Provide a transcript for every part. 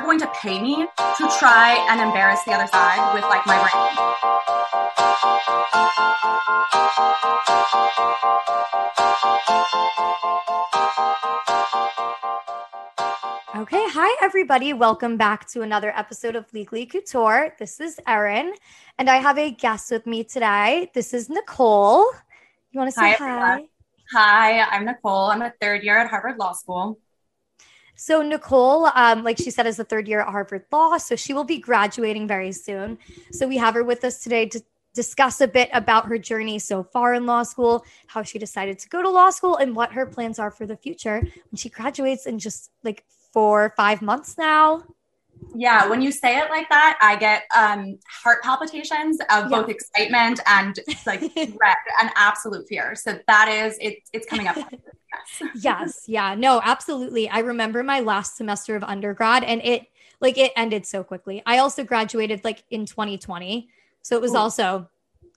Going to pay me to try and embarrass the other side with like my brain. Okay, hi everybody. Welcome back to another episode of Legally Couture. This is Erin, and I have a guest with me today. This is Nicole. You want to say Hi, hi? Hi, I'm Nicole. I'm a third year at Harvard Law School. So Nicole, um, like she said, is the third year at Harvard Law, so she will be graduating very soon. So we have her with us today to discuss a bit about her journey so far in law school, how she decided to go to law school, and what her plans are for the future when she graduates in just like four, five months now. Yeah, when you say it like that, I get um, heart palpitations of Yeah. both excitement and like dread and absolute fear. So that is it's it's coming up. Yes. yes yeah no absolutely i remember my last semester of undergrad and it like it ended so quickly i also graduated like in 2020 so it was Ooh. also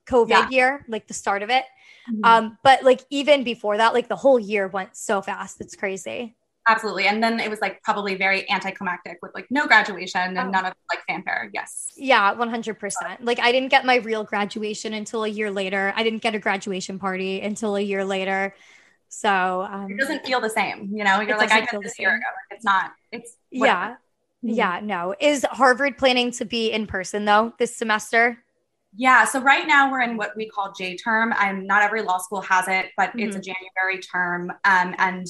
covid Yeah. year like the start of it Mhm. um but like even before that like the whole year went so fast it's crazy Absolutely. And then it was like probably very anticlimactic with like no graduation and Oh. none of like fanfare. Yes. yeah 100% like i didn't get my real graduation until a year later i didn't get a graduation party until a year later so um It doesn't feel the same, you know? You're like, I feel did this year ago. Like, it's not, it's yeah whatever. Mhm. yeah no is harvard planning to be in person though this semester Yeah. So right now we're in what we call J term. I'm not every law school has it, but it's a January term. Um, and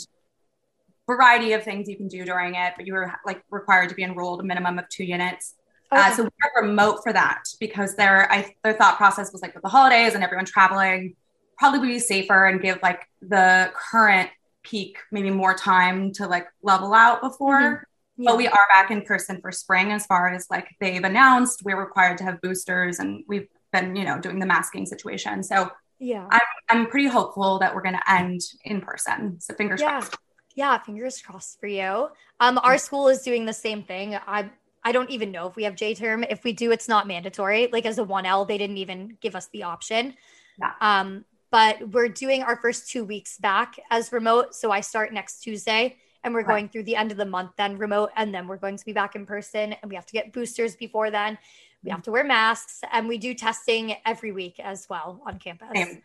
variety of things you can do during it, but you were like required to be enrolled a minimum of two units. Uh, so we're remote for that because their I, their thought process was like with the holidays and everyone traveling, probably would be safer and give like the current peak maybe more time to like level out before. Mhm. But we are back in person for spring as far as like they've announced we're required to have boosters and we've been, you know, doing the masking situation. So yeah I'm pretty hopeful that we're going to end in person. So fingers Yeah. crossed. Yeah, fingers crossed for you. Um, our school is doing the same thing. I I don't even know if we have J term. If we do, it's not mandatory. Like as a 1L, they didn't even give us the option. Yeah. Um, but we're doing our first two weeks back as remote. So I start next Tuesday and we're going through the end of the month then remote. And then we're going to be back in person and we have to get boosters before then. We Mm-hmm. have to wear masks and we do testing every week as well on campus. Same.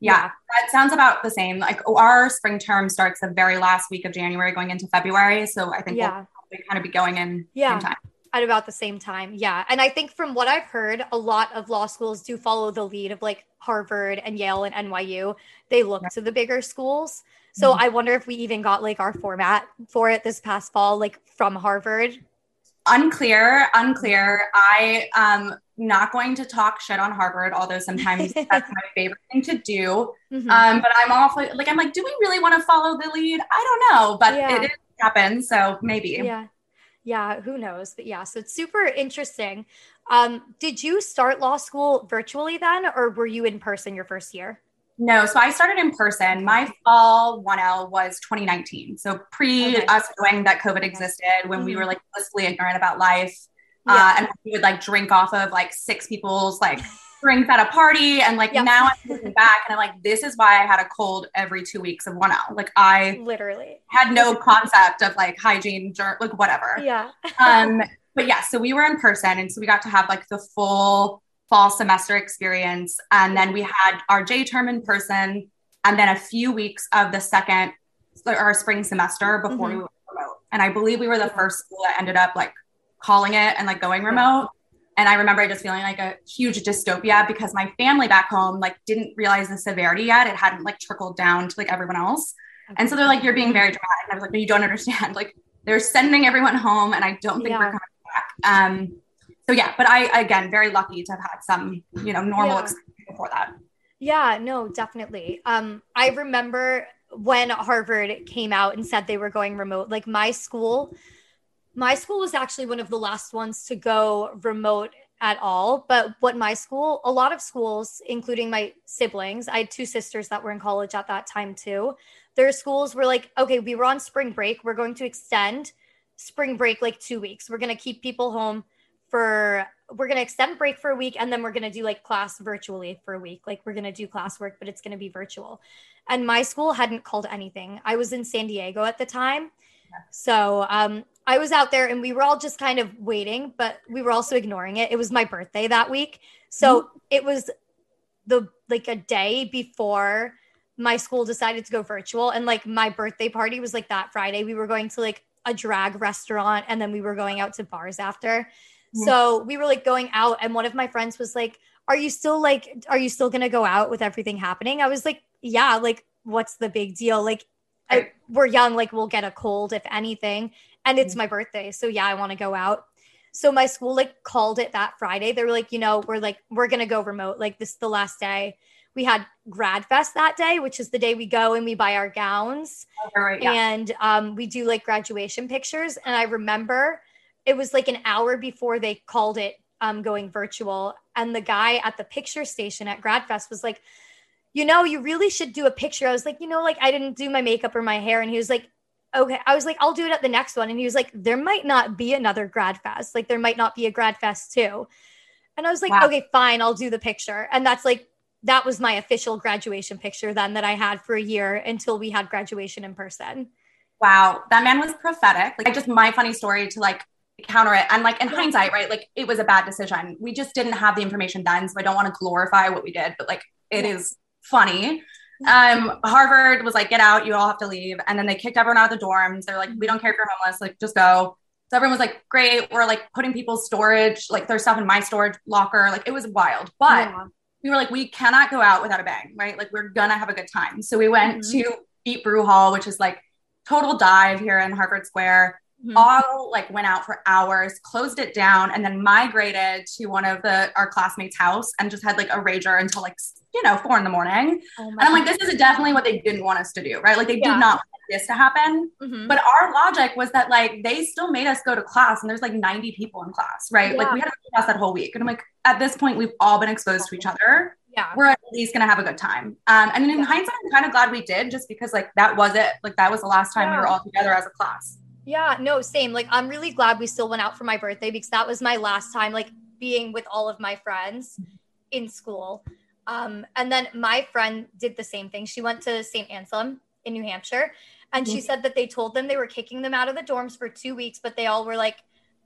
Yeah, that sounds about the same. Like our spring term starts the very last week of January going into February. So I think Yeah. we'll probably kind of be going in Yeah. same time. at about the same time. Yeah. And I think from what I've heard, a lot of law schools do follow the lead of like Harvard and Yale and NYU. They look to the bigger schools. So Mhm. I wonder if we even got like our format for it this past fall, like from Harvard. Unclear, unclear. I um not going to talk shit on Harvard, although sometimes that's my favorite thing to do. Mhm. Um, but I'm awfully like I'm like, do we really want to follow the lead? I don't know, but Yeah. it, it happens, so maybe. yeah. Yeah. Who knows? But yeah. So it's super interesting. Um, did you start law school virtually then, or were you in person your first year? No, so I started in person. My fall 1L was 2019. So pre Okay. us knowing that COVID existed, when we Mhm. were like blissfully ignorant about life. Yeah. Uh, and we would like drink off of like six people's like drinks at a party. And like Yep. now I'm looking back and I'm like, this is why I had a cold every two weeks of 1L. Like I Literally. had no concept of like hygiene, ger- like whatever. Yeah. um, but yeah, so we were in person, and so we got to have like the full fall semester experience, and then we had our J term in person, and then a few weeks of the second or spring semester before Mhm. we went remote. And I believe we were the first school that ended up like calling it and like going remote. And I remember just feeling like a huge dystopia because my family back home like didn't realize the severity yet. It hadn't like trickled down to like everyone else. And so they're like, you're being very dramatic. And I was like, no, you don't understand. Like they're sending everyone home and I don't think yeah. we're coming back. Um, so yeah, but I, again, very lucky to have had some, you know, normal yeah. experience before that. Yeah, no, definitely. Um, I remember when Harvard came out and said they were going remote, like my school, my school was actually one of the last ones to go remote at all. But what my school, a lot of schools, including my siblings, I had two sisters that were in college at that time too. Their schools were like, okay, we were on spring break. We're going to extend spring break like two weeks. We're going to keep people home for we're going to extend break for a week and then we're going to do like class virtually for a week. Like we're going to do classwork but it's going to be virtual. And my school hadn't called anything. I was in san diego at the time. So um, i was out there and we were all just kind of waiting but we were also ignoring it. It was my birthday that week. So mm-hmm. it was the like a day before my school decided to go virtual and like my birthday party was like that friday. We were going to like a drag restaurant and then we were going out to bars after so we were like going out, and one of my friends was like, Are you still like, are you still gonna go out with everything happening? I was like, Yeah, like, what's the big deal? Like, I, we're young, like, we'll get a cold if anything. And it's my birthday. So yeah, I wanna go out. So my school like called it that Friday. They were like, you know, we're like, we're gonna go remote. Like, this is the last day we had grad fest that day which is the day we go and we buy our gowns oh, right, yeah. and um, we do like graduation pictures and i remember it was like an hour before they called it um, going virtual. And the guy at the picture station at GradFest was like, you know, you really should do a picture. I was like, you know, like I didn't do my makeup or my hair. And he was like, okay. I was like, I'll do it at the next one. And he was like, there might not be another grad fest. Like there might not be a grad fest too. And I was like, wow. okay, fine, I'll do the picture. And that's like, that was my official graduation picture then that I had for a year until we had graduation in person. Wow. That man was prophetic. Like just my funny story to like counter it. And like in hindsight, right? Like it was a bad decision. We just didn't have the information then. So I don't want to glorify what we did, but like it is funny. Um, Harvard was like, get out, you all have to leave. And then they kicked everyone out of the dorms. They're like, we don't care if you're homeless, like just go. So everyone was like, great. We're like putting people's storage, like their stuff in my storage locker. Like it was wild. But yeah. we were like, we cannot go out without a bang, right? Like we're gonna have a good time. So we went mm-hmm. to Beat Brew Hall, which is like total dive here in Harvard Square Mm-hmm. all like went out for hours closed it down and then migrated to one of the our classmates house and just had like a rager until like you know four in the morning oh and i'm like this is definitely what they didn't want us to do right like they yeah. did not want this to happen mm-hmm. but our logic was that like they still made us go to class and there's like 90 people in class right yeah. like we had a class that whole week and i'm like at this point we've all been exposed to each other yeah. we're at least gonna have a good time. Um, and in yeah. hindsight, I'm kind of glad we did, just because like that was it. Like that was the last time we were all together as a class. Yeah, no, same. Like I'm really glad we still went out for my birthday because that was my last time like being with all of my friends in school. Um, and then my friend did the same thing. She went to St. Anselm in New Hampshire and she mm-hmm. said that they told them they were kicking them out of the dorms for two weeks, but they all were like,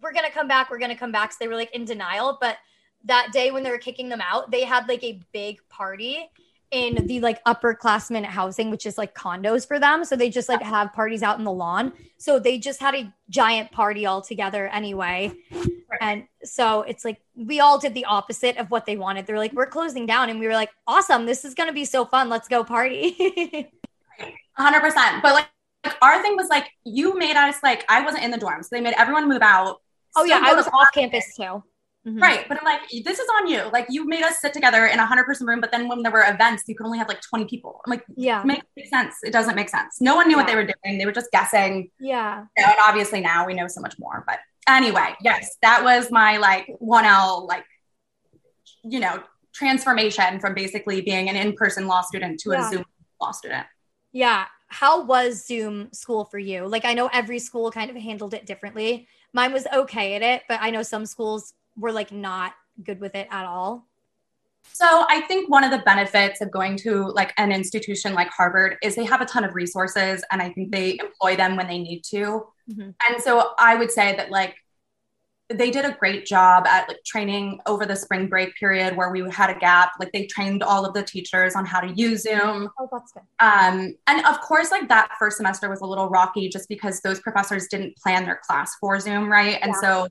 We're gonna come back, we're gonna come back. So they were like in denial. But that day when they were kicking them out, they had like a big party in the like upperclassmen housing, which is like condos for them. So they just like have parties out in the lawn. So they just had a giant party all together anyway. And so it's like we all did the opposite of what they wanted. They're like, we're closing down. And we were like, awesome. This is going to be so fun. Let's go party. 100%. But like, like, our thing was like, you made us like, I wasn't in the dorms. So they made everyone move out. Oh, yeah. I was off campus too. Mm-hmm. Right. But I'm like, this is on you. Like you made us sit together in a hundred person room, but then when there were events, you could only have like 20 people. I'm like, yeah, makes sense. It doesn't make sense. No one knew yeah. what they were doing. They were just guessing. Yeah. You know, and obviously now we know so much more. But anyway, yes, that was my like 1L, like, you know, transformation from basically being an in-person law student to yeah. a Zoom law student. Yeah. How was Zoom school for you? Like I know every school kind of handled it differently. Mine was okay at it, but I know some schools were like not good with it at all? So I think one of the benefits of going to like an institution like Harvard is they have a ton of resources and I think they employ them when they need to. Mm-hmm. And so I would say that like they did a great job at like training over the spring break period where we had a gap. Like they trained all of the teachers on how to use Zoom. Oh, that's good. Um, and of course, like that first semester was a little rocky just because those professors didn't plan their class for Zoom, right? And Yeah. so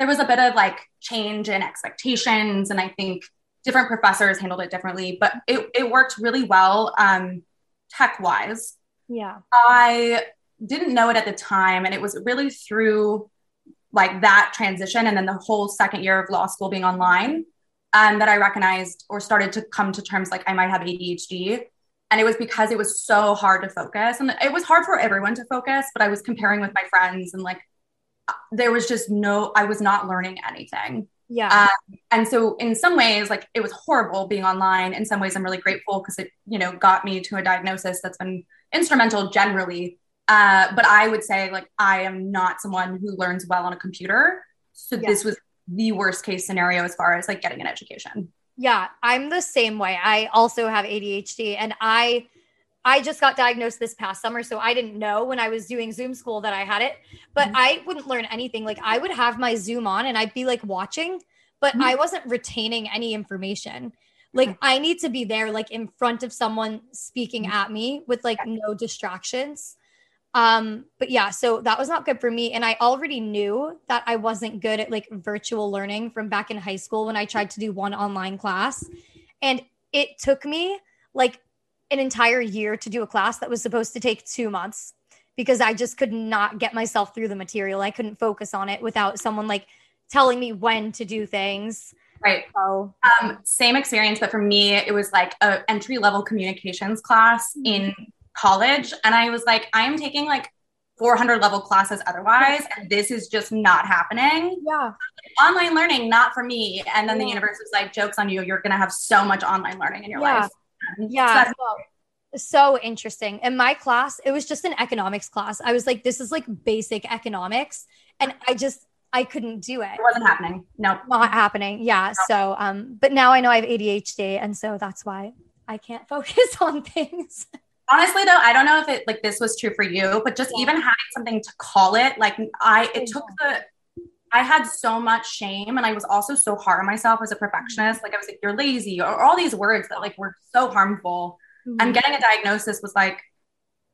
there was a bit of like change in expectations. And I think different professors handled it differently, but it, it worked really well um, tech wise. Yeah. I didn't know it at the time. And it was really through like that transition and then the whole second year of law school being online um, that I recognized or started to come to terms like I might have ADHD. And it was because it was so hard to focus. And it was hard for everyone to focus, but I was comparing with my friends and like there was just no, I was not learning anything. Yeah. Um, and so in some ways, like it was horrible being online. In some ways, I'm really grateful because it, you know, got me to a diagnosis that's been instrumental generally. Uh, but I would say like I am not someone who learns well on a computer. So Yeah. this was the worst case scenario as far as like getting an education. Yeah, I'm the same way. I also have ADHD and I I just got diagnosed this past summer so I didn't know when I was doing Zoom school that I had it, but Mhm. I wouldn't learn anything. Like I would have my Zoom on and I'd be like watching, but Mhm. I wasn't retaining any information. Like I need to be there like in front of someone speaking Mhm. at me with like no distractions. Um but yeah, so that was not good for me and I already knew that I wasn't good at like virtual learning from back in high school when I tried to do one online class. And it took me like an entire year to do a class that was supposed to take 2 months because I just could not get myself through the material. I couldn't focus on it without someone like telling me when to do things. Right. So, Um, same experience, but for me, it was like a entry level communications class in college, and I was like, I am taking like 400 level classes otherwise, and this is just not happening. yeah. Online learning, not for me. And then the universe was like, jokes on you. You're gonna have so much online learning in your Yeah. life. Yeah. So, so interesting. In my class, it was just an economics class. I was like, this is like basic economics. And I just, I couldn't do it. it wasn't happening. No. Not happening. Yeah. So, um, but now I know I have ADHD. And so that's why I can't focus on things. Honestly, though, I don't know if it like this was true for you, but just Yeah. even having something to call it, like I it took the, I had so much shame, and I was also so hard on myself as a perfectionist. Like I was like, "You're lazy," or all these words that like were so harmful. Mm-hmm. And getting a diagnosis was like,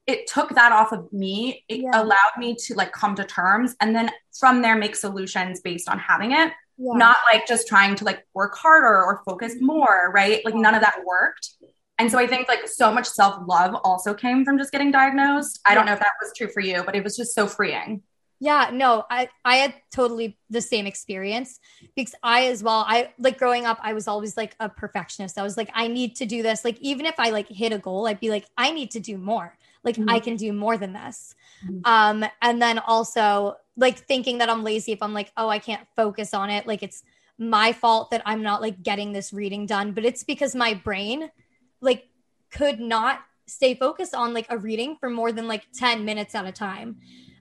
it took that off of me. It Yeah. allowed me to like come to terms, and then from there make solutions based on having it, Yeah. not like just trying to like work harder or focus more, right? Like none of that worked. And so I think like so much self love also came from just getting diagnosed. I don't know if that was true for you, but it was just so freeing. Yeah, no, I I had totally the same experience because I as well, I like growing up, I was always like a perfectionist. I was like, I need to do this. Like even if I like hit a goal, I'd be like, I need to do more. Like Mhm. I can do more than this. Mhm. Um, and then also like thinking that I'm lazy if I'm like, oh, I can't focus on it. Like it's my fault that I'm not like getting this reading done, but it's because my brain like could not stay focused on like a reading for more than like 10 minutes at a time.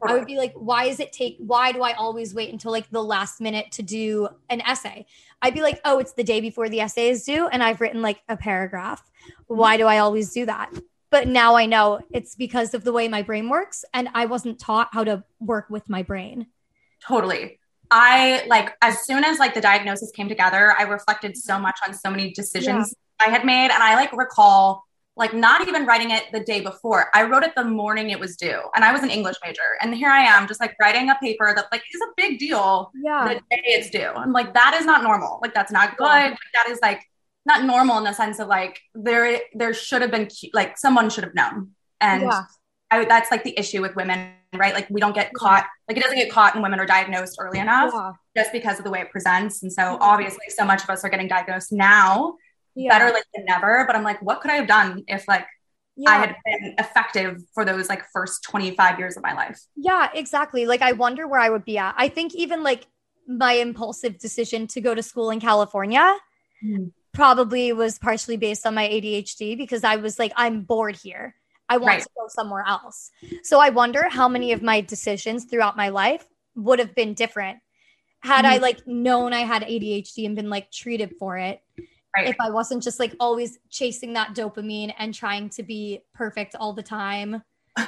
I would be like, why is it take why do I always wait until like the last minute to do an essay? I'd be like, oh, it's the day before the essay is due and I've written like a paragraph. Why do I always do that? But now I know it's because of the way my brain works and I wasn't taught how to work with my brain. Totally. I like as soon as like the diagnosis came together, I reflected so mm-hmm. much on so many decisions I had made. And I like recall like not even writing it the day before. I wrote it the morning it was due. And I was an English major. And here I am just like writing a paper that like is a big deal Yeah. the day it's due. I'm like, that is not normal. Like that's not good. Yeah. Like, that is like not normal in the sense of like there there should have been like someone should have known. And Yeah. I, that's like the issue with women, right? Like we don't get caught, like it doesn't get caught when women are diagnosed early enough Yeah. just because of the way it presents. And so obviously so much of us are getting diagnosed now, Yeah. better late than never. But I'm like, what could I have done if like Yeah. I had been effective for those like first 25 years of my life? Yeah, exactly. Like I wonder where I would be at. I think even like my impulsive decision to go to school in California Mhm. probably was partially based on my ADHD because I was like, I'm bored here. I want Right. to go somewhere else. So I wonder how many of my decisions throughout my life would have been different had I Mhm. like known I had ADHD and been like treated for it. Right. If I wasn't just like always chasing that dopamine and trying to be perfect all the time.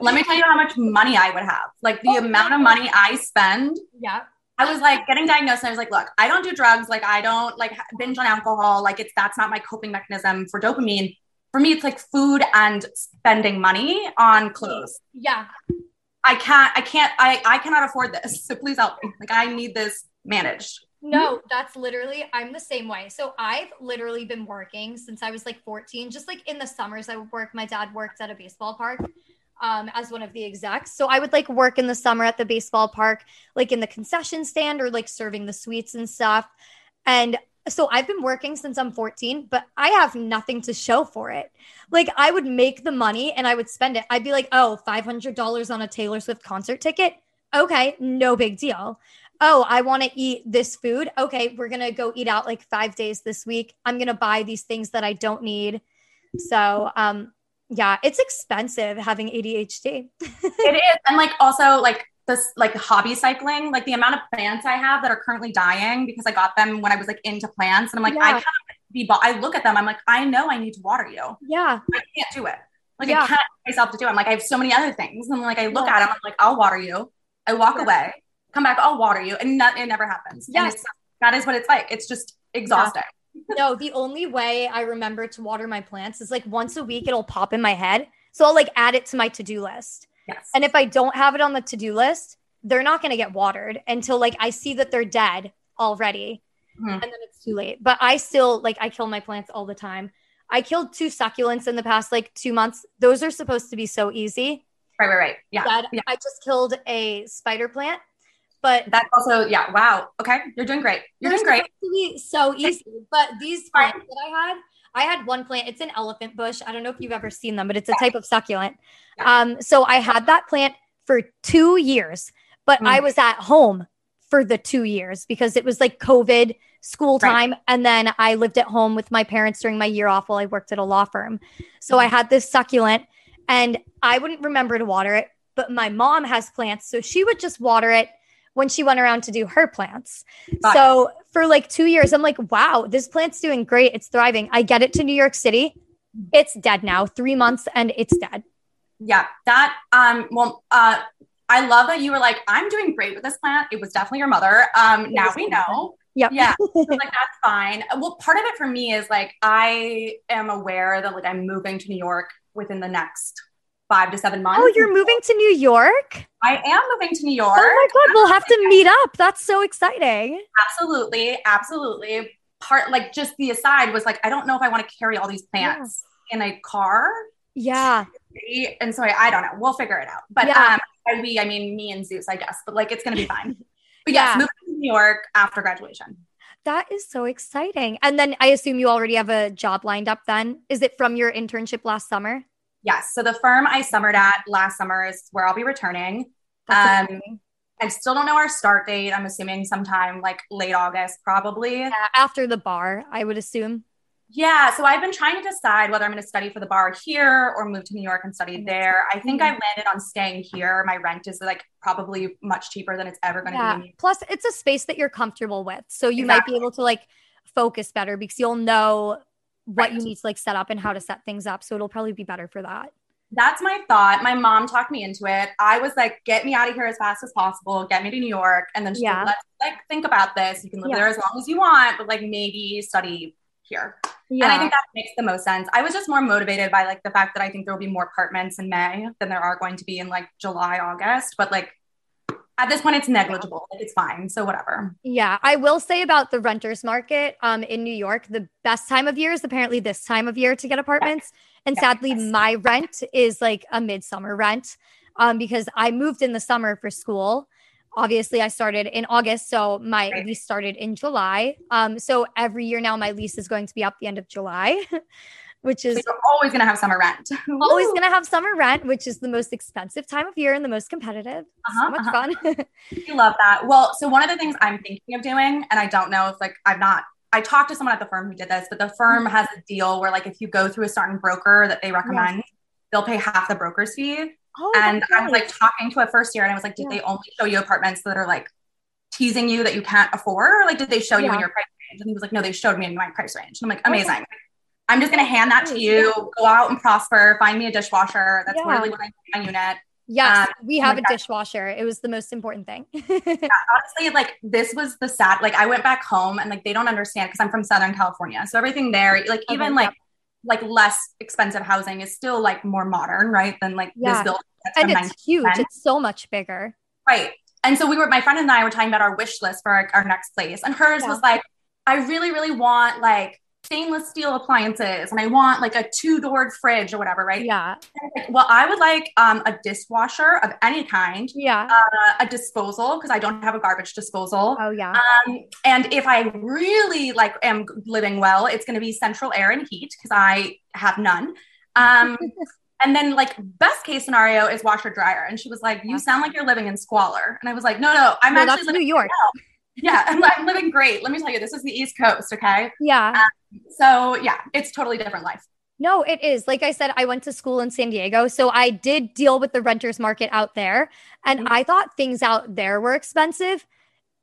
Let me tell you how much money I would have. Like the Oh, amount of money I spend Yeah. I was like getting diagnosed and I was like, look, I don't do drugs. Like I don't like binge on alcohol. Like it's, that's not my coping mechanism for dopamine. For me, it's like food and spending money on clothes. Yeah. I can't, I can't, I, I cannot afford this. So please help me. Like I need this managed. No, that's literally, I'm the same way. So I've literally been working since I was like 14, just like in the summers, I would work. My dad worked at a baseball park um, as one of the execs. So I would like work in the summer at the baseball park, like in the concession stand or like serving the sweets and stuff. And so I've been working since I'm 14, but I have nothing to show for it. Like I would make the money and I would spend it. I'd be like, oh, $500 on a Taylor Swift concert ticket. Okay, no big deal. Oh, I want to eat this food. Okay, we're going to go eat out like five days this week. I'm going to buy these things that I don't need. So, um, yeah, it's expensive having ADHD. it is. And like also like this like hobby cycling, like the amount of plants I have that are currently dying because I got them when I was like into plants. And I'm like, yeah. I can't be, bought. I look at them, I'm like, I know I need to water you. Yeah. I can't do it. Like yeah. I can't myself to do it. I'm like, I have so many other things. And like I look yeah. at them, I'm like, I'll water you. I walk away, come back, I'll water you. And not, it never happens. Yes. that is what it's like. It's just exhausting no, the only way I remember to water my plants is like once a week it'll pop in my head. So I'll like add it to my to-do list. Yes. And if I don't have it on the to-do list, they're not going to get watered until like I see that they're dead already. Mm-hmm. And then it's too late. But I still like I kill my plants all the time. I killed two succulents in the past like 2 months. Those are supposed to be so easy. Right, right, right. Yeah. yeah. I just killed a spider plant but that's also yeah. Wow. Okay, you're doing great. You're doing great. So easy, but these plants that I had, I had one plant. It's an elephant bush. I don't know if you've ever seen them, but it's a type of succulent. Um, so I had that plant for two years, but mm. I was at home for the two years because it was like COVID school time. Right. And then I lived at home with my parents during my year off while I worked at a law firm. So I had this succulent and I wouldn't remember to water it, but my mom has plants. So she would just water it when she went around to do her plants. So for like two years, I'm like, wow, this plant's doing great. It's thriving. I get it to New York City. It's dead now, three months and it's dead. Yeah. That, um, well, uh, I love that you were like, I'm doing great with this plant. It was definitely your mother. Um, now we know. Yep. Yeah. so like that's fine. Well, part of it for me is like I am aware that like I'm moving to New York within the next five to seven months. Oh, you're moving to New York? I am moving to New York. Oh my God, we'll have to meet up. That's so exciting. Absolutely. Absolutely. Part like just the aside was like, I don't know if I want to carry all these plants yeah. in a car. Yeah. And so I, I, don't know. We'll figure it out. But yeah. um, we, I mean me and Zeus, I guess. But like it's gonna be fine. But yeah. yes, moving to New York after graduation. That is so exciting. And then I assume you already have a job lined up then. Is it from your internship last summer? Yes. So the firm I summered at last summer is where I'll be returning. Um, I still don't know our start date. I'm assuming sometime like late August, probably. Yeah, after the bar, I would assume. Yeah. So I've been trying to decide whether I'm going to study for the bar here or move to New York and study there. I think mm-hmm. I landed on staying here. My rent is like probably much cheaper than it's ever going to yeah. be. Plus, it's a space that you're comfortable with. So you exactly. might be able to like focus better because you'll know what right. you need to like set up and how to set things up. So it'll probably be better for that. That's my thought. My mom talked me into it. I was like, get me out of here as fast as possible, get me to New York. And then she's yeah. like, let's like think about this. You can live yeah. there as long as you want, but like maybe study here. Yeah. And I think that makes the most sense. I was just more motivated by like the fact that I think there will be more apartments in May than there are going to be in like July, August. But like at this point it's negligible. Like it's fine. So whatever. Yeah i will say about the renters market um in new york the best time of year is apparently this time of year to get apartments. And sadly yes. my rent is like a midsummer rent um because i moved in the summer for school. Obviously i started in august so my right. lease started in july. Um so every year now my lease is going to be up the end of july which is so always going to have summer rent. always going to have summer rent, which is the most expensive time of year and the most competitive. Uh-huh, so much uh-huh. fun. you love that. Well, so one of the things I'm thinking of doing, and I don't know if like I'm not, I talked to someone at the firm who did this, but the firm mm-hmm. has a deal where like if you go through a certain broker that they recommend, yes. they'll pay half the broker's fee. Oh, and I was like talking to a first year and I was like, did yeah. they only show you apartments that are like teasing you that you can't afford? Or like, did they show yeah. you in your price range? And he was like, no, they showed me in my price range. And I'm like, amazing. Okay. I'm just going to hand that to you. Go out and prosper. Find me a dishwasher. That's yeah. really what I need my unit. Yes, um, we have a dishwasher. It was the most important thing. yeah, honestly, like this was the sad. Like I went back home and like they don't understand because I'm from Southern California, so everything there, like okay, even like like less expensive housing is still like more modern, right? Than like yeah. this building. And it's huge. It's so much bigger. Right. And so we were, my friend and I were talking about our wish list for our, our next place, and hers yeah. was like, I really, really want like stainless steel appliances and I want like a two doored fridge or whatever, right? Yeah. Like, well, I would like um, a dishwasher of any kind. Yeah. Uh, a disposal because I don't have a garbage disposal. Oh yeah. Um, and if I really like am living well, it's going to be central air and heat because I have none. Um, and then like best case scenario is washer dryer. And she was like, "You sound like you're living in squalor." And I was like, "No, no, I'm actually living New York." Yeah, I'm, I'm, living great. Let me tell you, this is the East Coast, okay? Yeah. Um, so yeah, it's totally different life. No, it is. Like I said, I went to school in San Diego. So I did deal with the renters market out there. And mm-hmm. I thought things out there were expensive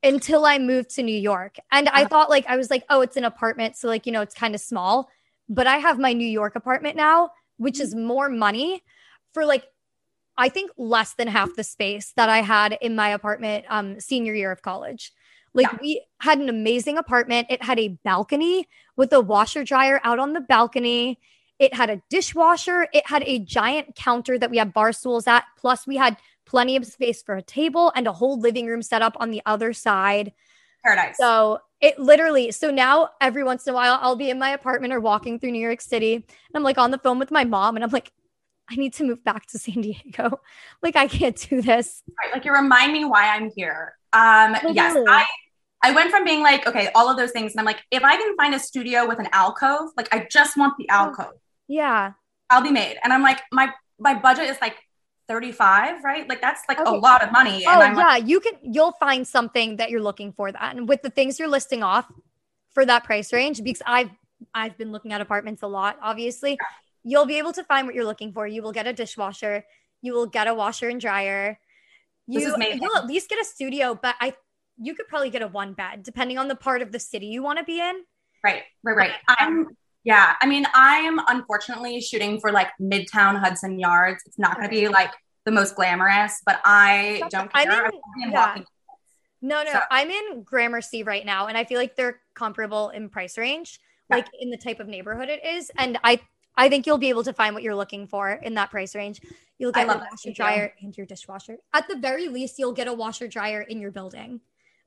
until I moved to New York. And I uh-huh. thought, like, I was like, oh, it's an apartment. So, like, you know, it's kind of small. But I have my New York apartment now, which mm-hmm. is more money for like, I think less than half the space that I had in my apartment um, senior year of college. Like yeah. we had an amazing apartment. It had a balcony with a washer dryer out on the balcony. It had a dishwasher. It had a giant counter that we had bar stools at. Plus, we had plenty of space for a table and a whole living room set up on the other side. Paradise. So it literally, so now every once in a while, I'll be in my apartment or walking through New York City and I'm like on the phone with my mom and I'm like, I need to move back to San Diego. Like, I can't do this. Right. Like, you remind me why I'm here. Um, yes, I I went from being like, okay, all of those things. And I'm like, if I can find a studio with an alcove, like I just want the alcove. Yeah. I'll be made. And I'm like, my my budget is like 35, right? Like that's like okay. a lot of money. oh, yeah. Like, you can you'll find something that you're looking for that. And with the things you're listing off for that price range, because I've I've been looking at apartments a lot, obviously. Yeah. You'll be able to find what you're looking for. You will get a dishwasher, you will get a washer and dryer. You, you'll at least get a studio, but I you could probably get a one bed depending on the part of the city you want to be in. Right, right, right. Um, I'm yeah. I mean, I'm unfortunately shooting for like Midtown Hudson Yards. It's not going to be like the most glamorous, but I don't care. I'm in, yeah. No, no, so. I'm in Gramercy right now, and I feel like they're comparable in price range, yeah. like in the type of neighborhood it is. And I, I think you'll be able to find what you're looking for in that price range. You'll get a washer dryer and your dishwasher. At the very least, you'll get a washer dryer in your building.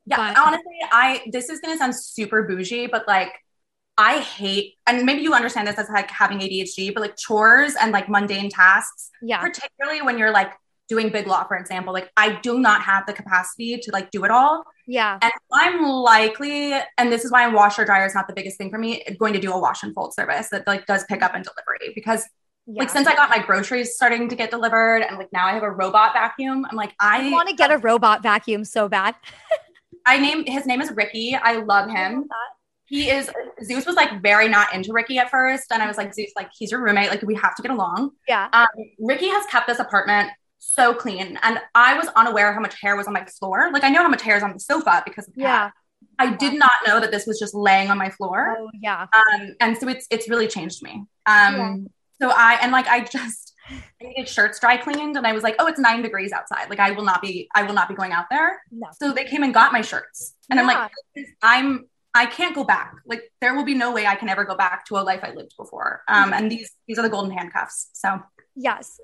Yeah, but- honestly, I this is gonna sound super bougie, but like I hate, and maybe you understand this as like having ADHD, but like chores and like mundane tasks. Yeah. Particularly when you're like doing big law, for example, like I do not have the capacity to like do it all. Yeah. And I'm likely, and this is why a washer dryer is not the biggest thing for me, going to do a wash and fold service that like does pick up and delivery because yeah. like since I got my groceries starting to get delivered and like now I have a robot vacuum, I'm like, I, I want to get a robot vacuum so bad. I name his name is Ricky. I love him. he is Zeus was like very not into Ricky at first, and I was like Zeus, like he's your roommate, like we have to get along. Yeah. Um, Ricky has kept this apartment so clean, and I was unaware how much hair was on my floor. Like I know how much hair is on the sofa because of yeah. I did not know that this was just laying on my floor. Oh yeah. Um, and so it's it's really changed me. Um, yeah. so I and like I just I needed shirts dry cleaned and I was like, oh, it's nine degrees outside. Like I will not be, I will not be going out there. No. So they came and got my shirts. And yeah. I'm like, I'm, I can't go back. Like there will be no way I can ever go back to a life I lived before. Um, and these, these are the golden handcuffs. So yes,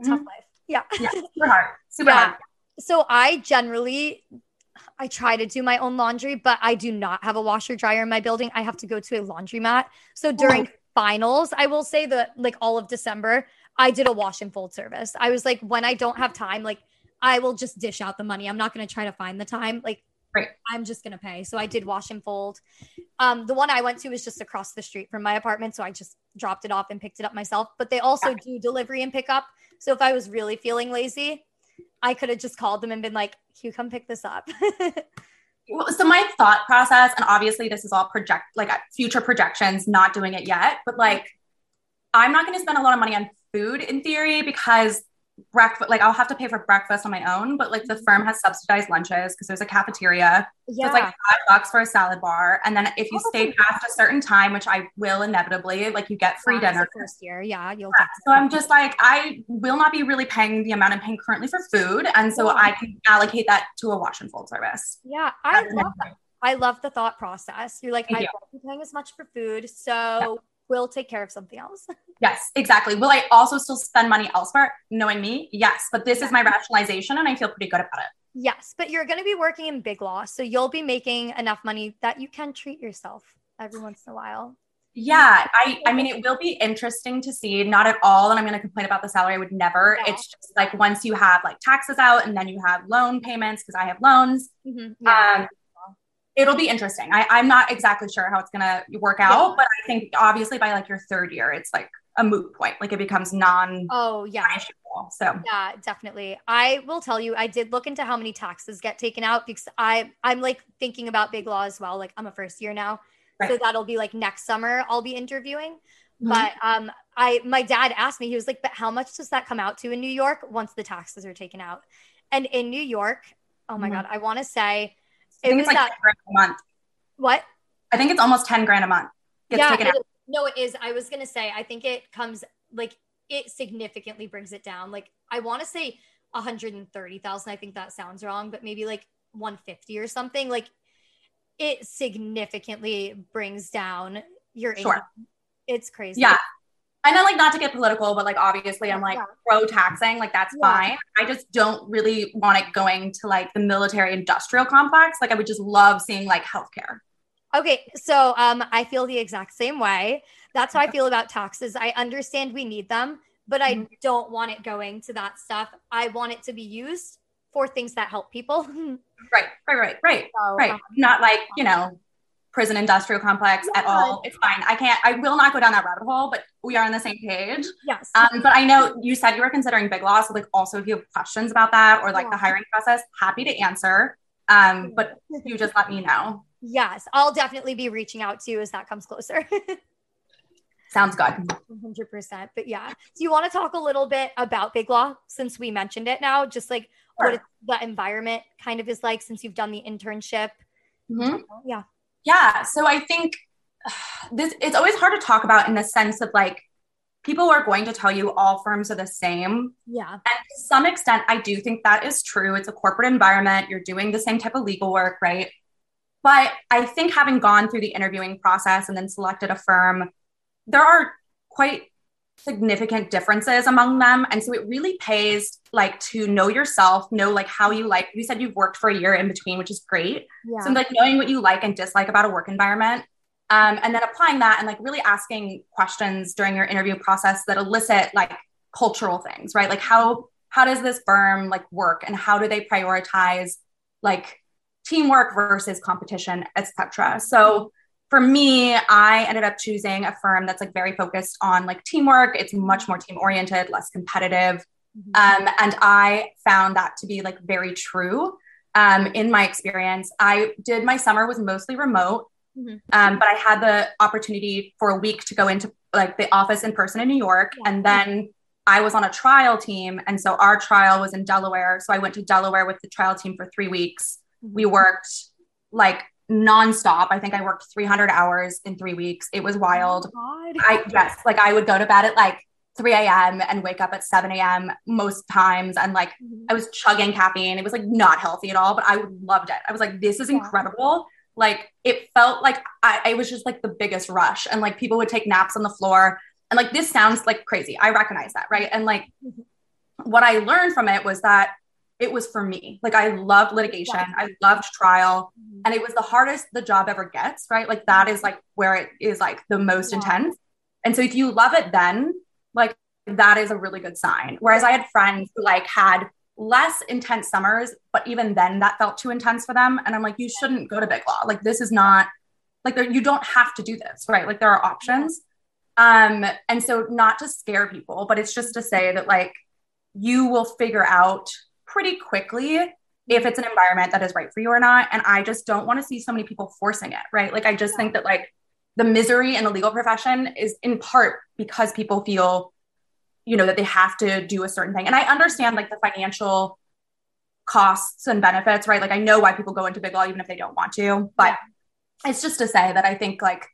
mm-hmm. tough life. Yeah. yeah. Super hard. Super yeah. hard. So I generally, I try to do my own laundry, but I do not have a washer dryer in my building. I have to go to a laundromat. So during oh. finals, I will say that like all of December, I did a wash and fold service. I was like, when I don't have time, like I will just dish out the money. I'm not going to try to find the time. Like, right. I'm just going to pay. So I did wash and fold. Um, the one I went to was just across the street from my apartment. So I just dropped it off and picked it up myself. But they also yeah. do delivery and pickup. So if I was really feeling lazy, I could have just called them and been like, "You come pick this up." so my thought process, and obviously this is all project like uh, future projections, not doing it yet, but like I'm not going to spend a lot of money on food in theory because breakfast like I'll have to pay for breakfast on my own, but like the firm mm-hmm. has subsidized lunches because there's a cafeteria. Yeah. So it's like five bucks for a salad bar. And then if you Oh, stay past a certain time, which I will inevitably, like you get free Yeah, dinner. first year. Yeah, you'll Yeah, So I'm just like, I will not be really paying the amount I'm paying currently for food. And so Yeah. I can allocate that to a wash and fold service. Yeah, I love that. I love the thought process. You're like, Thank I you. won't be paying as much for food, so we'll take care of something else. Yes, exactly. Will I also still spend money elsewhere? Knowing me, yes. But this is my rationalization and I feel pretty good about it. yes, but you're going to be working in Big Law, so you'll be making enough money that you can treat yourself every once in a while. Yeah, I I mean it will be interesting to see. Not at all, and I'm going to complain about the salary. I would never. Yeah. It's just like once you have like taxes out, and then you have loan payments because I have loans. Mhm, Yeah. Um, it'll be interesting. I I'm not exactly sure how it's going to work out, Yeah. but I think obviously by like your third year, it's like a moot point. Like it becomes non oh, yeah. So Yeah, definitely. I will tell you, I did look into how many taxes get taken out because I I'm like thinking about big law as well. Like I'm a first year now. So that'll be like next summer I'll be interviewing. Mhm. But um I my dad asked me, he was like, but how much does that come out to in New York once the taxes are taken out? And in New York, oh my Mhm. god, I want to say it was it's like that 10 grand a month. what? I think it's almost ten grand a month gets yeah, taken it out. no, it is. I was gonna say, I think it comes like it significantly brings it down. Like I want to say 130,000. I think that sounds wrong, but maybe like 150 or something. Like it significantly brings down your Sure. income. It's crazy. Yeah. And then like not to get political, but like obviously I'm like Yeah. pro taxing, like that's Yeah. fine. I just don't really want it going to like the military industrial complex. Like I would just love seeing like healthcare. Okay, so um, I feel the exact same way. That's how I feel about taxes. I understand we need them, but I Mhm. don't want it going to that stuff. I want it to be used for things that help people. Right, right, right, right, So, right. um, Not like, you know, prison industrial complex at all. It's fine. I can't, I will not go down that rabbit hole, but we are on the same page. yes. Um, but I know you said you were considering Big Law. So like also if you have questions about that or like Yeah. the hiring process, happy to answer. Um, but you just let me know. yes, I'll definitely be reaching out to you as that comes closer. Sounds good. 100%. But yeah. Do you want to talk a little bit about Big Law since we mentioned it now? Just like Sure. what the environment kind of is like since you've done the internship? Mhm. Yeah. Yeah. So I think this it's always hard to talk about in the sense of like people are going to tell you all firms are the same. Yeah. And to some extent, I do think that is true. It's a corporate environment. You're doing the same type of legal work, right? But I think having gone through the interviewing process and then selected a firm, there are quite significant differences among them. And so it really pays like to know yourself, know like how you like. You said you've worked for a year in between, which is great. Yeah. So like knowing what you like and dislike about a work environment. Um, and then applying that and like really asking questions during your interview process that elicit like cultural things, right? Like how how does this firm like work and how do they prioritize like teamwork versus competition, etc. So for me, I ended up choosing a firm that's like very focused on like teamwork. It's much more team oriented, less competitive. Mhm. Um, and I found that to be like very true um, in my experience. I did my summer was mostly remote, Mhm. um, but I had the opportunity for a week to go into like the office in person in New York, Yeah. and then I was on a trial team, and so our trial was in Delaware. So I went to Delaware with the trial team for three weeks. We worked like nonstop. I think I worked 300 hours in three weeks. It was wild. Oh I yes, like I would go to bed at like 3 a.m. and wake up at 7 a.m. most times. And like Mhm. I was chugging caffeine. It was like not healthy at all, but I loved it. I was like, this is incredible. Like it felt like I it was just like the biggest rush. And like people would take naps on the floor. And like this sounds like crazy. I recognize that, right? And like Mhm. what I learned from it was that it was for me. Like I loved litigation. I loved trial. Mhm. and it was the hardest the job ever gets right? Like that is like where it is like the most Yeah. intense. And so if you love it then like that is a really good sign. Whereas i had friends who like had less intense summers but even then that felt too intense for them. And i'm like you shouldn't go to big law. Like this is not like there, you don't have to do this right? Like there are options. Um and so not to scare people but it's just to say that like you will figure out pretty quickly if it's an environment that is right for you or not. And I just don't want to see so many people forcing it, right? Like, I just think that like the misery in the legal profession is in part because people feel you know, that they have to do a certain thing. And I understand like the financial costs and benefits, right? Like I know why people go into big law even if they don't want to, but yeah. it's just to say that I think like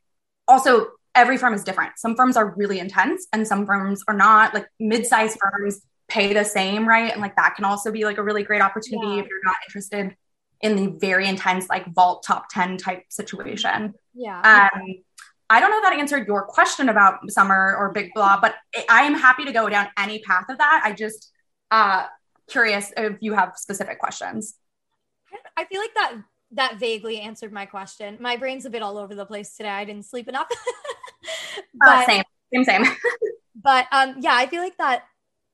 also every firm is different. Some firms are really intense and some firms are not. Like mid-sized firms pay the same, right? And like that can also be like a really great opportunity yeah. if you're not interested in the very intense like vault top 10 type situation. Yeah. Um I don't know if that answered your question about summer or big law, but I am happy to go down any path of that. I just uh curious if you have specific questions. I feel like that that vaguely answered my question. My brain's a bit all over the place today. I didn't sleep enough. but, uh, same, same, same. but um, yeah, I feel like that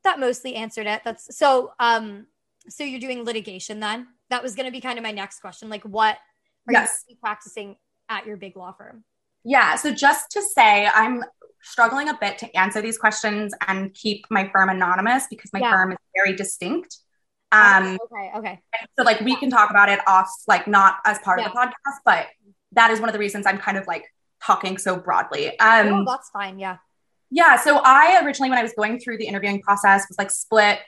that mostly answered it. That's so. Um, so you're doing litigation then? That was going to be kind of my next question. Like, what are yes. you practicing at your big law firm? Yeah. So just to say, I'm struggling a bit to answer these questions and keep my firm anonymous because my yeah. firm is very distinct. Um, okay, okay. So like we can talk about it off, like not as part yeah. of the podcast, but that is one of the reasons I'm kind of like talking so broadly. Um, oh, that's fine. Yeah. Yeah. So I originally, when I was going through the interviewing process, was like split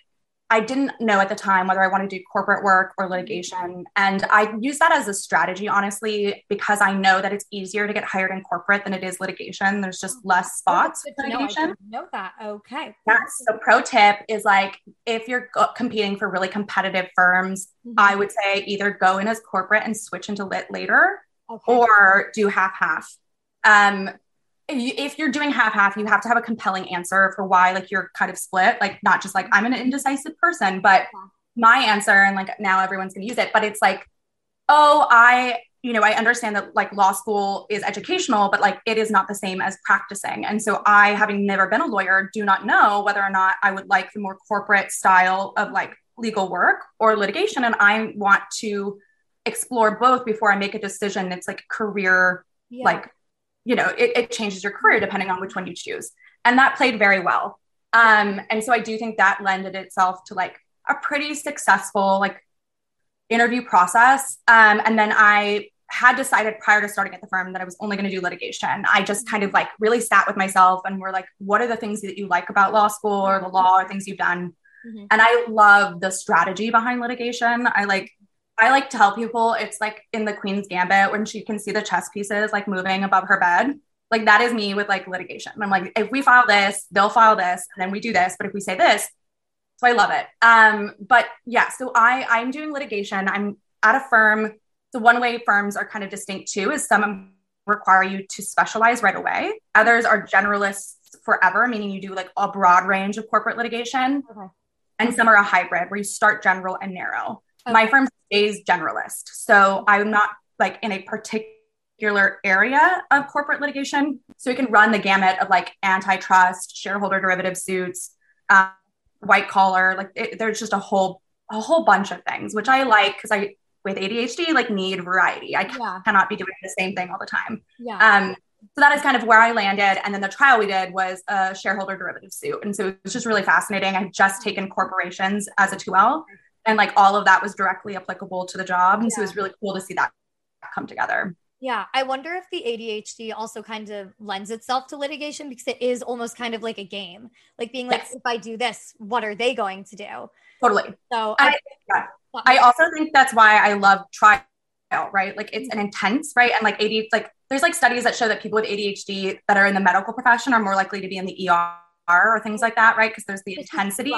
I didn't know at the time whether I wanted to do corporate work or litigation. And I use that as a strategy, honestly, because I know that it's easier to get hired in corporate than it is litigation. There's just less oh, spots for litigation. Know, know that. Okay. Yes. So, pro tip is like if you're competing for really competitive firms, mm-hmm. I would say either go in as corporate and switch into lit later okay. or do half half. Um, if you're doing half half, you have to have a compelling answer for why like you're kind of split. Like not just like I'm an indecisive person, but my answer and like now everyone's gonna use it. But it's like, oh, I you know I understand that like law school is educational, but like it is not the same as practicing. And so I, having never been a lawyer, do not know whether or not I would like the more corporate style of like legal work or litigation. And I want to explore both before I make a decision. It's like career yeah. like you know, it, it changes your career depending on which one you choose. And that played very well. Um, and so I do think that lended itself to like a pretty successful like interview process. Um, and then I had decided prior to starting at the firm that I was only going to do litigation. I just kind of like really sat with myself and were like, what are the things that you like about law school or the law or things you've done? Mm-hmm. And I love the strategy behind litigation. I like I like tell people it's like in the Queen's Gambit when she can see the chess pieces like moving above her bed. Like that is me with like litigation. I'm like, if we file this, they'll file this, and then we do this. But if we say this, so I love it. Um, but yeah, so I I'm doing litigation. I'm at a firm. The one way firms are kind of distinct too is some require you to specialize right away. Others are generalists forever, meaning you do like a broad range of corporate litigation. Okay. And some are a hybrid where you start general and narrow. Okay. My firm stays generalist. So I'm not like in a particular area of corporate litigation. So we can run the gamut of like antitrust, shareholder derivative suits, um, white collar. Like it, there's just a whole a whole bunch of things, which I like because I with ADHD like need variety. I yeah. cannot be doing the same thing all the time. Yeah. Um, so that is kind of where I landed. And then the trial we did was a shareholder derivative suit. And so it was just really fascinating. I've just taken corporations as a 2L and like all of that was directly applicable to the job. And yeah. so it was really cool to see that come together. Yeah, I wonder if the ADHD also kind of lends itself to litigation because it is almost kind of like a game, like being like, yes. if I do this, what are they going to do? Totally. So I, I, yeah. I also think that's why I love trial, right? Like it's an intense, right? And like ADHD, like there's like studies that show that people with ADHD that are in the medical profession are more likely to be in the ER or things like that, right? Because there's the intensity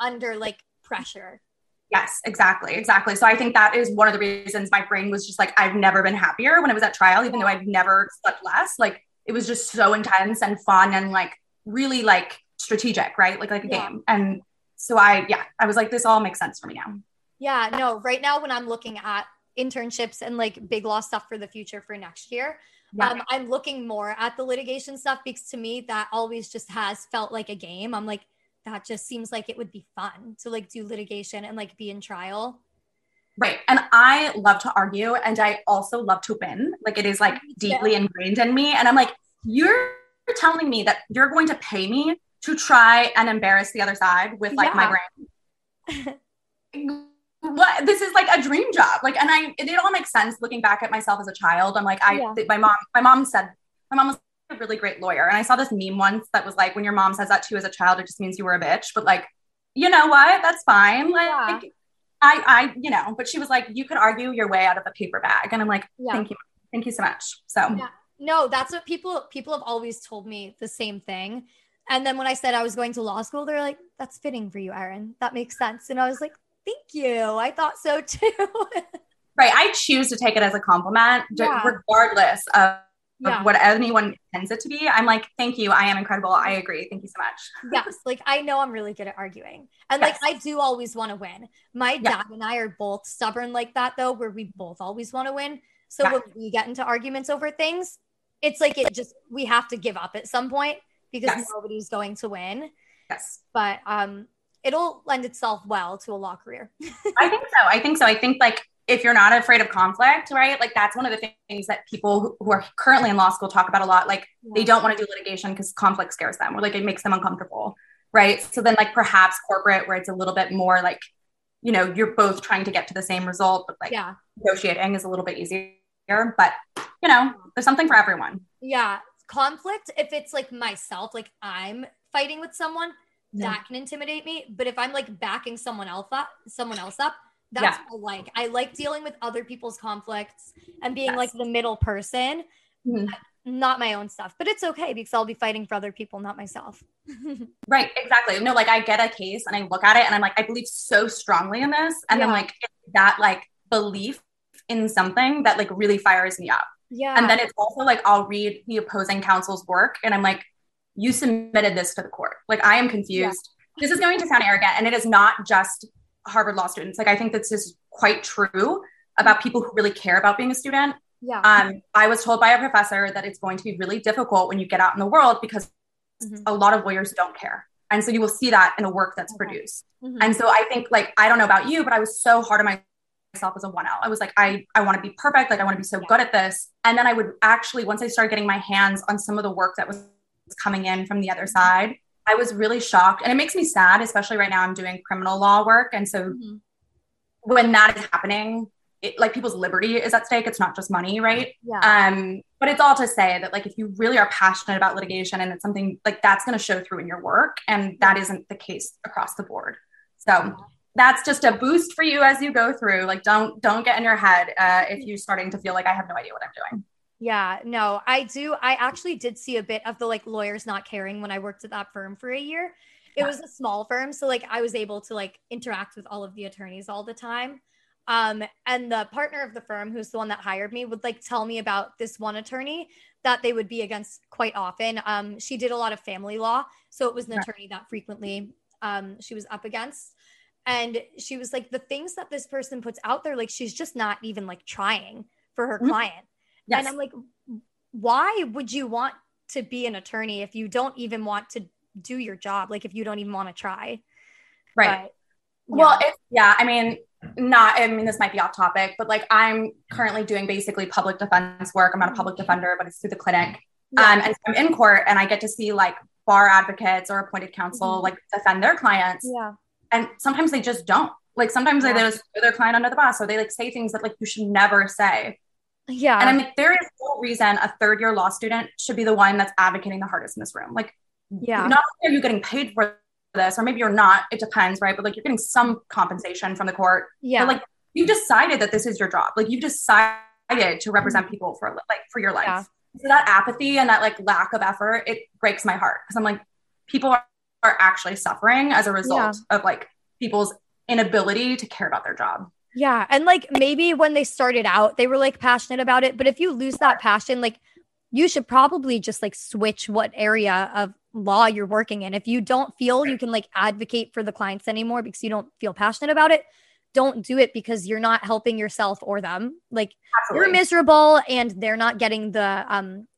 under like pressure. Yes, exactly. Exactly. So I think that is one of the reasons my brain was just like, I've never been happier when I was at trial, even though I've never slept less. Like it was just so intense and fun and like really like strategic, right? Like like a yeah. game. And so I yeah, I was like, this all makes sense for me now. Yeah, no, right now when I'm looking at internships and like big law stuff for the future for next year, yeah. um, I'm looking more at the litigation stuff because to me that always just has felt like a game. I'm like, that just seems like it would be fun to like do litigation and like be in trial. Right. And I love to argue and I also love to win. Like it is like deeply ingrained in me. And I'm like, you're telling me that you're going to pay me to try and embarrass the other side with like yeah. my brain. what this is like a dream job. Like, and I, it, it, all makes sense looking back at myself as a child. I'm like, I, yeah. my mom, my mom said, my mom was a really great lawyer. And I saw this meme once that was like, when your mom says that to you as a child, it just means you were a bitch. But like, you know what? That's fine. Like, yeah. I, I, you know, but she was like, you could argue your way out of a paper bag. And I'm like, yeah. thank you. Thank you so much. So, yeah. no, that's what people, people have always told me the same thing. And then when I said I was going to law school, they're like, that's fitting for you, Erin. That makes sense. And I was like, thank you. I thought so too. right. I choose to take it as a compliment, yeah. regardless of yeah. what anyone intends it to be. I'm like, thank you. I am incredible. I agree. Thank you so much. yes. Like I know I'm really good at arguing. And yes. like I do always want to win. My yes. dad and I are both stubborn like that though, where we both always want to win. So when we get into arguments over things, it's like it just we have to give up at some point because nobody's going to win. Yes. But um it'll lend itself well to a law career. I think so. I think so. I think like if you're not afraid of conflict, right? Like that's one of the things that people who are currently in law school talk about a lot. Like yeah. they don't want to do litigation because conflict scares them or like it makes them uncomfortable, right? So then like perhaps corporate where it's a little bit more like, you know, you're both trying to get to the same result, but like yeah. negotiating is a little bit easier. But you know, there's something for everyone. Yeah. Conflict, if it's like myself, like I'm fighting with someone, yeah. that can intimidate me. But if I'm like backing someone else up, someone else up, that's yeah. what I like. I like dealing with other people's conflicts and being yes. like the middle person, mm-hmm. not my own stuff. But it's okay because I'll be fighting for other people, not myself. right, exactly. No, like I get a case and I look at it and I'm like, I believe so strongly in this. And yeah. then like that like belief in something that like really fires me up. Yeah. And then it's also like I'll read the opposing counsel's work and I'm like, you submitted this to the court. Like I am confused. Yeah. This is going to sound arrogant and it is not just Harvard law students. Like I think this is quite true about people who really care about being a student. Yeah. Um, I was told by a professor that it's going to be really difficult when you get out in the world because mm-hmm. a lot of lawyers don't care. And so you will see that in the work that's okay. produced. Mm-hmm. And so I think like I don't know about you, but I was so hard on myself as a 1L. I was like, I, I want to be perfect. Like I want to be so yeah. good at this. And then I would actually, once I started getting my hands on some of the work that was coming in from the other mm-hmm. side, I was really shocked. And it makes me sad, especially right now I'm doing criminal law work. And so mm-hmm. when that is happening, it, like people's liberty is at stake. It's not just money, right? Yeah. Um, but it's all to say that like if you really are passionate about litigation and it's something like that's going to show through in your work, and that isn't the case across the board. So yeah. that's just a boost for you as you go through. Like don't don't get in your head uh, if you're starting to feel like I have no idea what I'm doing. Yeah, no, I do. I actually did see a bit of the like lawyers not caring when I worked at that firm for a year. It yeah. was a small firm, so like I was able to like interact with all of the attorneys all the time. Um, and the partner of the firm, who's the one that hired me, would like tell me about this one attorney that they would be against quite often. Um, she did a lot of family law, so it was an yeah. attorney that frequently um, she was up against. And she was like, the things that this person puts out there, like she's just not even like trying for her mm-hmm. client. Yes. And I'm like, why would you want to be an attorney if you don't even want to do your job? Like if you don't even want to try. Right. But, yeah. Well, it's, yeah, I mean, not, I mean, this might be off topic, but like I'm currently doing basically public defense work. I'm not a public mm-hmm. defender, but it's through the clinic. Yeah. Um, and so I'm in court and I get to see like bar advocates or appointed counsel mm-hmm. like defend their clients. Yeah. And sometimes they just don't. Like sometimes yeah. they just throw their client under the bus or they like say things that like you should never say. Yeah. And I mean, there is no reason a third year law student should be the one that's advocating the hardest in this room. Like, yeah. Not only are you getting paid for this, or maybe you're not, it depends, right? But like you're getting some compensation from the court. Yeah. But like you decided that this is your job. Like you decided to represent mm-hmm. people for like for your life. Yeah. So that apathy and that like lack of effort, it breaks my heart because I'm like, people are, are actually suffering as a result yeah. of like people's inability to care about their job. Yeah. And like maybe when they started out, they were like passionate about it. But if you lose that passion, like you should probably just like switch what area of law you're working in. If you don't feel you can like advocate for the clients anymore because you don't feel passionate about it, don't do it because you're not helping yourself or them. Like Absolutely. you're miserable and they're not getting the um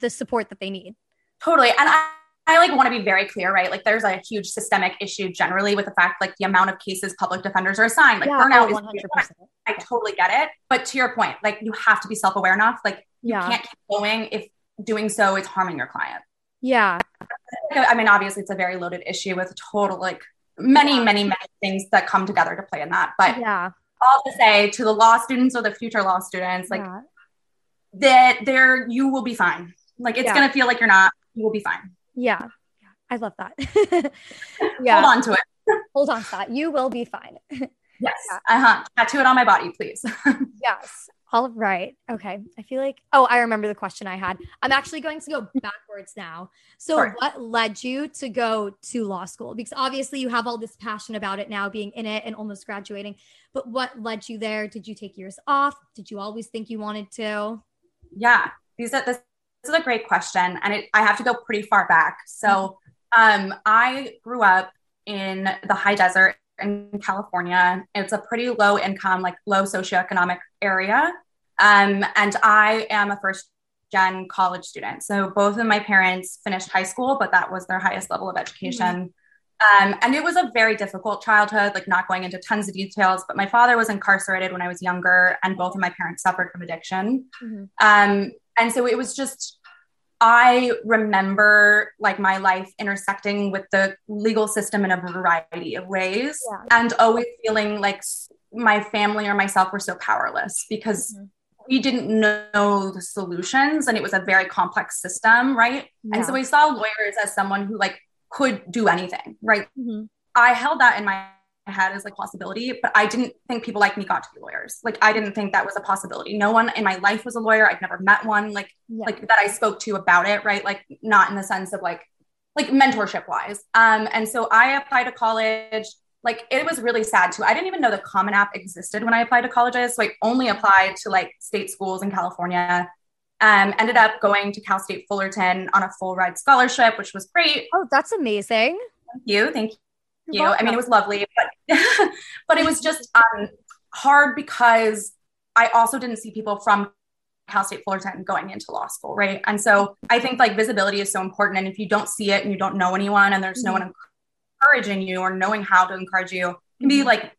the support that they need. Totally. And I I like want to be very clear, right? Like there's a huge systemic issue generally with the fact like the amount of cases public defenders are assigned. Like yeah, burnout oh, is I totally get it. But to your point, like you have to be self-aware enough. Like you yeah. can't keep going if doing so is harming your client. Yeah. I mean, obviously it's a very loaded issue with total like many, many, many things that come together to play in that. But yeah, all to say to the law students or the future law students, like that there you will be fine Like it's Yeah. gonna feel like you're not. You will be fine. Yeah. Yeah. I love that. yeah. Hold on to it. Hold on to that. You will be fine. Yes. Uh huh. Tattoo it on my body, please. Yes. All right. Okay. I feel like, oh, I remember the question I had. I'm actually going to go backwards now. So, Sure. what led you to go to law school? Because obviously you have all this passion about it now, being in it and almost graduating. But what led you there? Did you take years off? Did you always think you wanted to? Yeah, these this is a great question, and it, I have to go pretty far back. So, um, I grew up in the high desert in California. It's a pretty low income, like low socioeconomic area, um, and I am a first gen college student. So both of my parents finished high school, but that was their highest level of education. Um, and it was a very difficult childhood, like not going into tons of details, but my father was incarcerated when I was younger, and both of my parents suffered from addiction. Mhm. Um, and so it was just, I remember like my life intersecting with the legal system in a variety of ways Yeah. and always feeling like my family or myself were so powerless because Mhm. we didn't know the solutions and it was a very complex system, right? And so we saw lawyers as someone who like could do anything, right? Mhm. I held that in my head as like possibility, but I didn't think people like me got to be lawyers. Like I didn't think that was a possibility. No one in my life was a lawyer. I'd never met one like Yeah. like that I spoke to about it, right? Like not in the sense of like like mentorship wise. Um and so I applied to college. Like it was really sad too. I didn't even know the Common App existed when I applied to colleges. So I only applied to like state schools in California. Um, ended up going to Cal State Fullerton on a full ride scholarship, which was great. Oh, that's amazing. thank you. Thank you. You're i mean it was lovely but but it was just um hard because i also didn't see people from cal state fullerton going into law school right? And so i think like visibility is so important and if you don't see it and you don't know anyone and there's no one encouraging you or knowing how to encourage you it can be Mhm. like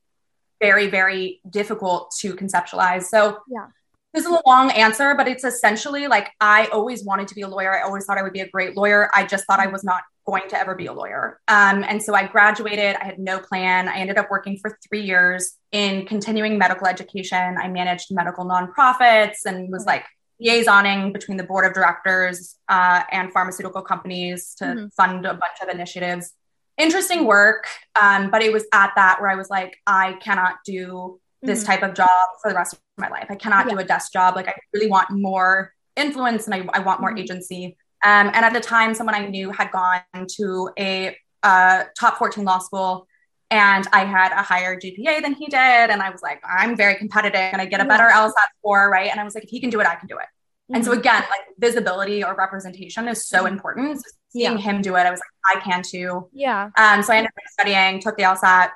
very very difficult to conceptualize. So Yeah. This is a long answer, but it's essentially like I always wanted to be a lawyer. I always thought I would be a great lawyer. I just thought I was not going to ever be a lawyer. Um, and so I graduated. I had no plan. I ended up working for three years in continuing medical education. I managed medical nonprofits and was like liaisoning between the board of directors uh, and pharmaceutical companies to Mhm. fund a bunch of initiatives. Interesting work, um, but it was at that where I was like, I cannot do this Mhm. type of job for the rest of my life. I cannot do a desk job. Like I really want more influence and I, I want more Mhm. agency. Um, and at the time, someone I knew had gone to a uh, top 14 law school and I had a higher GPA than he did. And I was like, I'm very competitive and I get a better LSAT score, right? And I was like, if he can do it, I can do it. And so Mhm. again, like visibility or representation is so important. So seeing Yeah. him do it, I was like, I can too. yeah. Um, so I ended up studying, took the LSAT.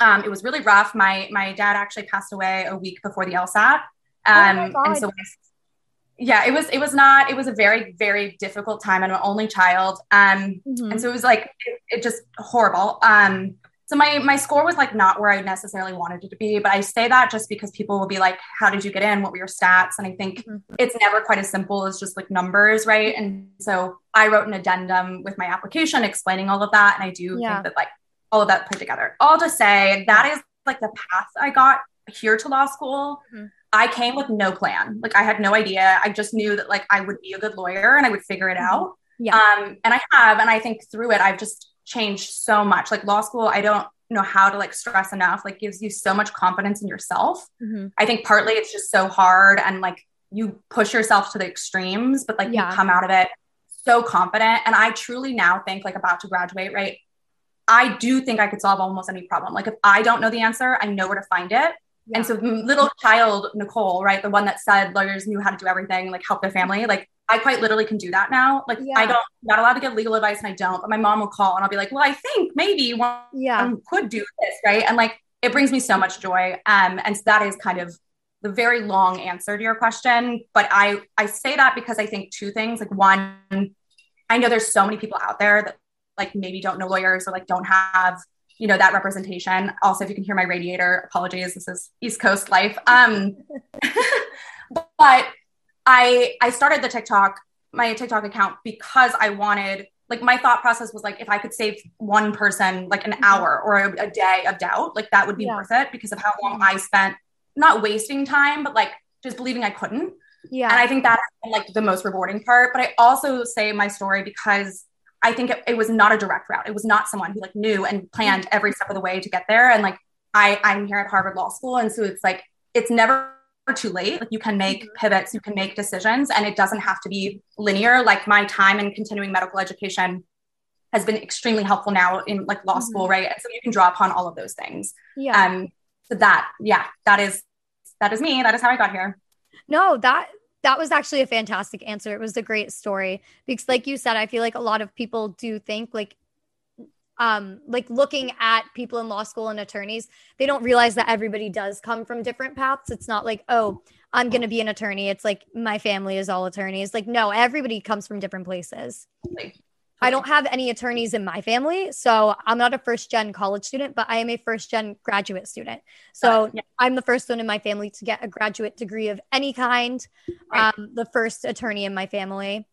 Um, it was really rough. My my dad actually passed away a week before the LSAT. Um, Oh and so yeah, it was it was not it was a very very difficult time. I'm an only child. Um, Mhm. and so it was like it, it just horrible. Um, so my my score was like not where I necessarily wanted it to be, but I say that just because people will be like, "How did you get in? What were your stats?" And I think Mhm. it's never quite as simple as just like numbers, right? And so I wrote an addendum with my application explaining all of that, and I do Yeah. think that like all of that put together. All to say that is like the path I got here to law school. Mhm. I came with no plan. Like I had no idea. I just knew that like I would be a good lawyer and I would figure it Mhm. out. Yeah. Um, and I have, and I think through it, I've just changed so much. Like law school, I don't know how to like stress enough. Like gives you so much confidence in yourself. Mhm. I think partly it's just so hard and like you push yourself to the extremes, but like Yeah. you come out of it so confident. And I truly now think like about to graduate, right? I do think I could solve almost any problem. Like if I don't know the answer, I know where to find it. And so little child Nicholle, right, the one that said lawyers knew how to do everything, like help their family, like I quite literally can do that now. Like Yeah. I don't not allowed to give legal advice and I don't, but my mom will call and I'll be like, well, I think maybe one Yeah. could do this, right? And like it brings me so much joy. Um, and so that is kind of the very long answer to your question. But I I say that because I think two things. Like one, I know there's so many people out there that like maybe don't know lawyers or like don't have you know that representation. Also, if you can hear my radiator, apologies. This is East Coast life. Um, but I I started the TikTok my TikTok account because I wanted like my thought process was like if I could save one person like an hour or a, a day of doubt, like that would be Yeah. worth it because of how long I spent not wasting time, but like just believing I couldn't. Yeah. And I think that's like the most rewarding part. But I also say my story because I think it, it, was not a direct route. It was not someone who like knew and planned every step of the way to get there. And like I, I'm here at Harvard Law School. And so it's like it's never too late. Like you can make mm-hmm. pivots, you can make decisions, and it doesn't have to be linear. Like my time in continuing medical education has been extremely helpful now in like law school, mm-hmm. right? And so you can draw upon all of those things. Yeah. Um, so that, yeah, that is that is me. That is how I got here. No, that that was actually a fantastic answer. It was a great story because like you said, I feel like a lot of people do think like um like looking at people in law school and attorneys, they don't realize that everybody does come from different paths. It's not like, oh, I'm going to be an attorney. It's like my family is all attorneys. Like no, everybody comes from different places. I don't have any attorneys in my family. So I'm not a first gen college student, but I am a first gen graduate student. So yeah. I'm the first one in my family to get a graduate degree of any kind, right. um, the first attorney in my family.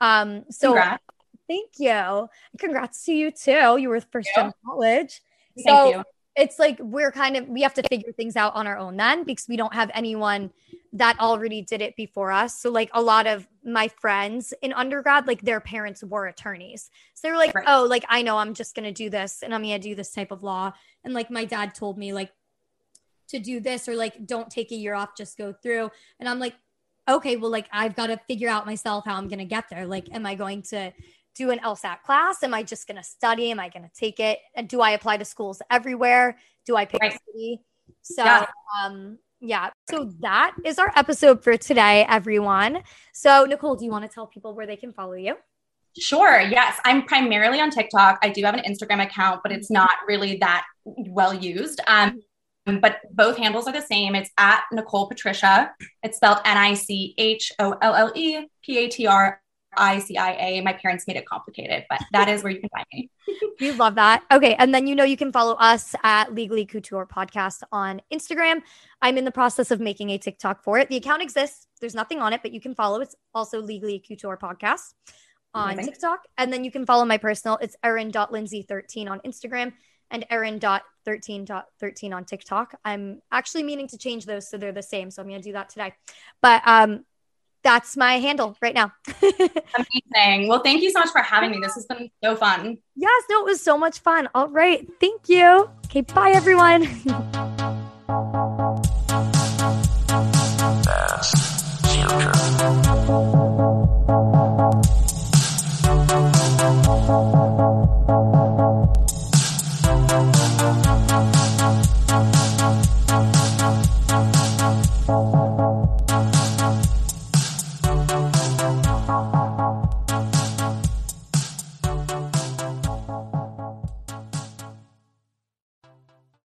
Um, so Congrats. thank you. Congrats to you too. You were first gen college. Thank so you. It's like we're kind of, we have to figure things out on our own then because we don't have anyone that already did it before us. So like a lot of my friends in undergrad, like their parents were attorneys. So they were like, right. oh, like I know I'm just gonna do this and I'm gonna do this type of law. And like my dad told me like to do this or like don't take a year off, just go through. And I'm like, okay, well, like I've got to figure out myself how I'm gonna get there. Like, am I going to do an LSAT class? Am I just gonna study? Am I gonna take it? And do I apply to schools everywhere? Do I pick right. a city? So yeah. um yeah. So that is our episode for today, everyone. So, Nicholle, do you want to tell people where they can follow you? Sure. Yes. I'm primarily on TikTok. I do have an Instagram account, but it's not really that well used. Um, but both handles are the same. It's at Nicholle Patricia. It's spelled N I C H O L L E P A T R ICIA. My parents made it complicated, but that is where you can find me. we love that. Okay. And then you know you can follow us at Legally Couture Podcast on Instagram. I'm in the process of making a TikTok for it. The account exists. There's nothing on it, but you can follow. It's also Legally Couture Podcast on Amazing. TikTok. And then you can follow my personal. It's erin.lindsay13 on Instagram and erin.13.13 on TikTok. I'm actually meaning to change those so they're the same. So I'm going to do that today. But um, that's my handle right now. Amazing. Well, thank you so much for having me. This has been so fun. Yes, no, it was so much fun. All right. Thank you. Okay, bye everyone.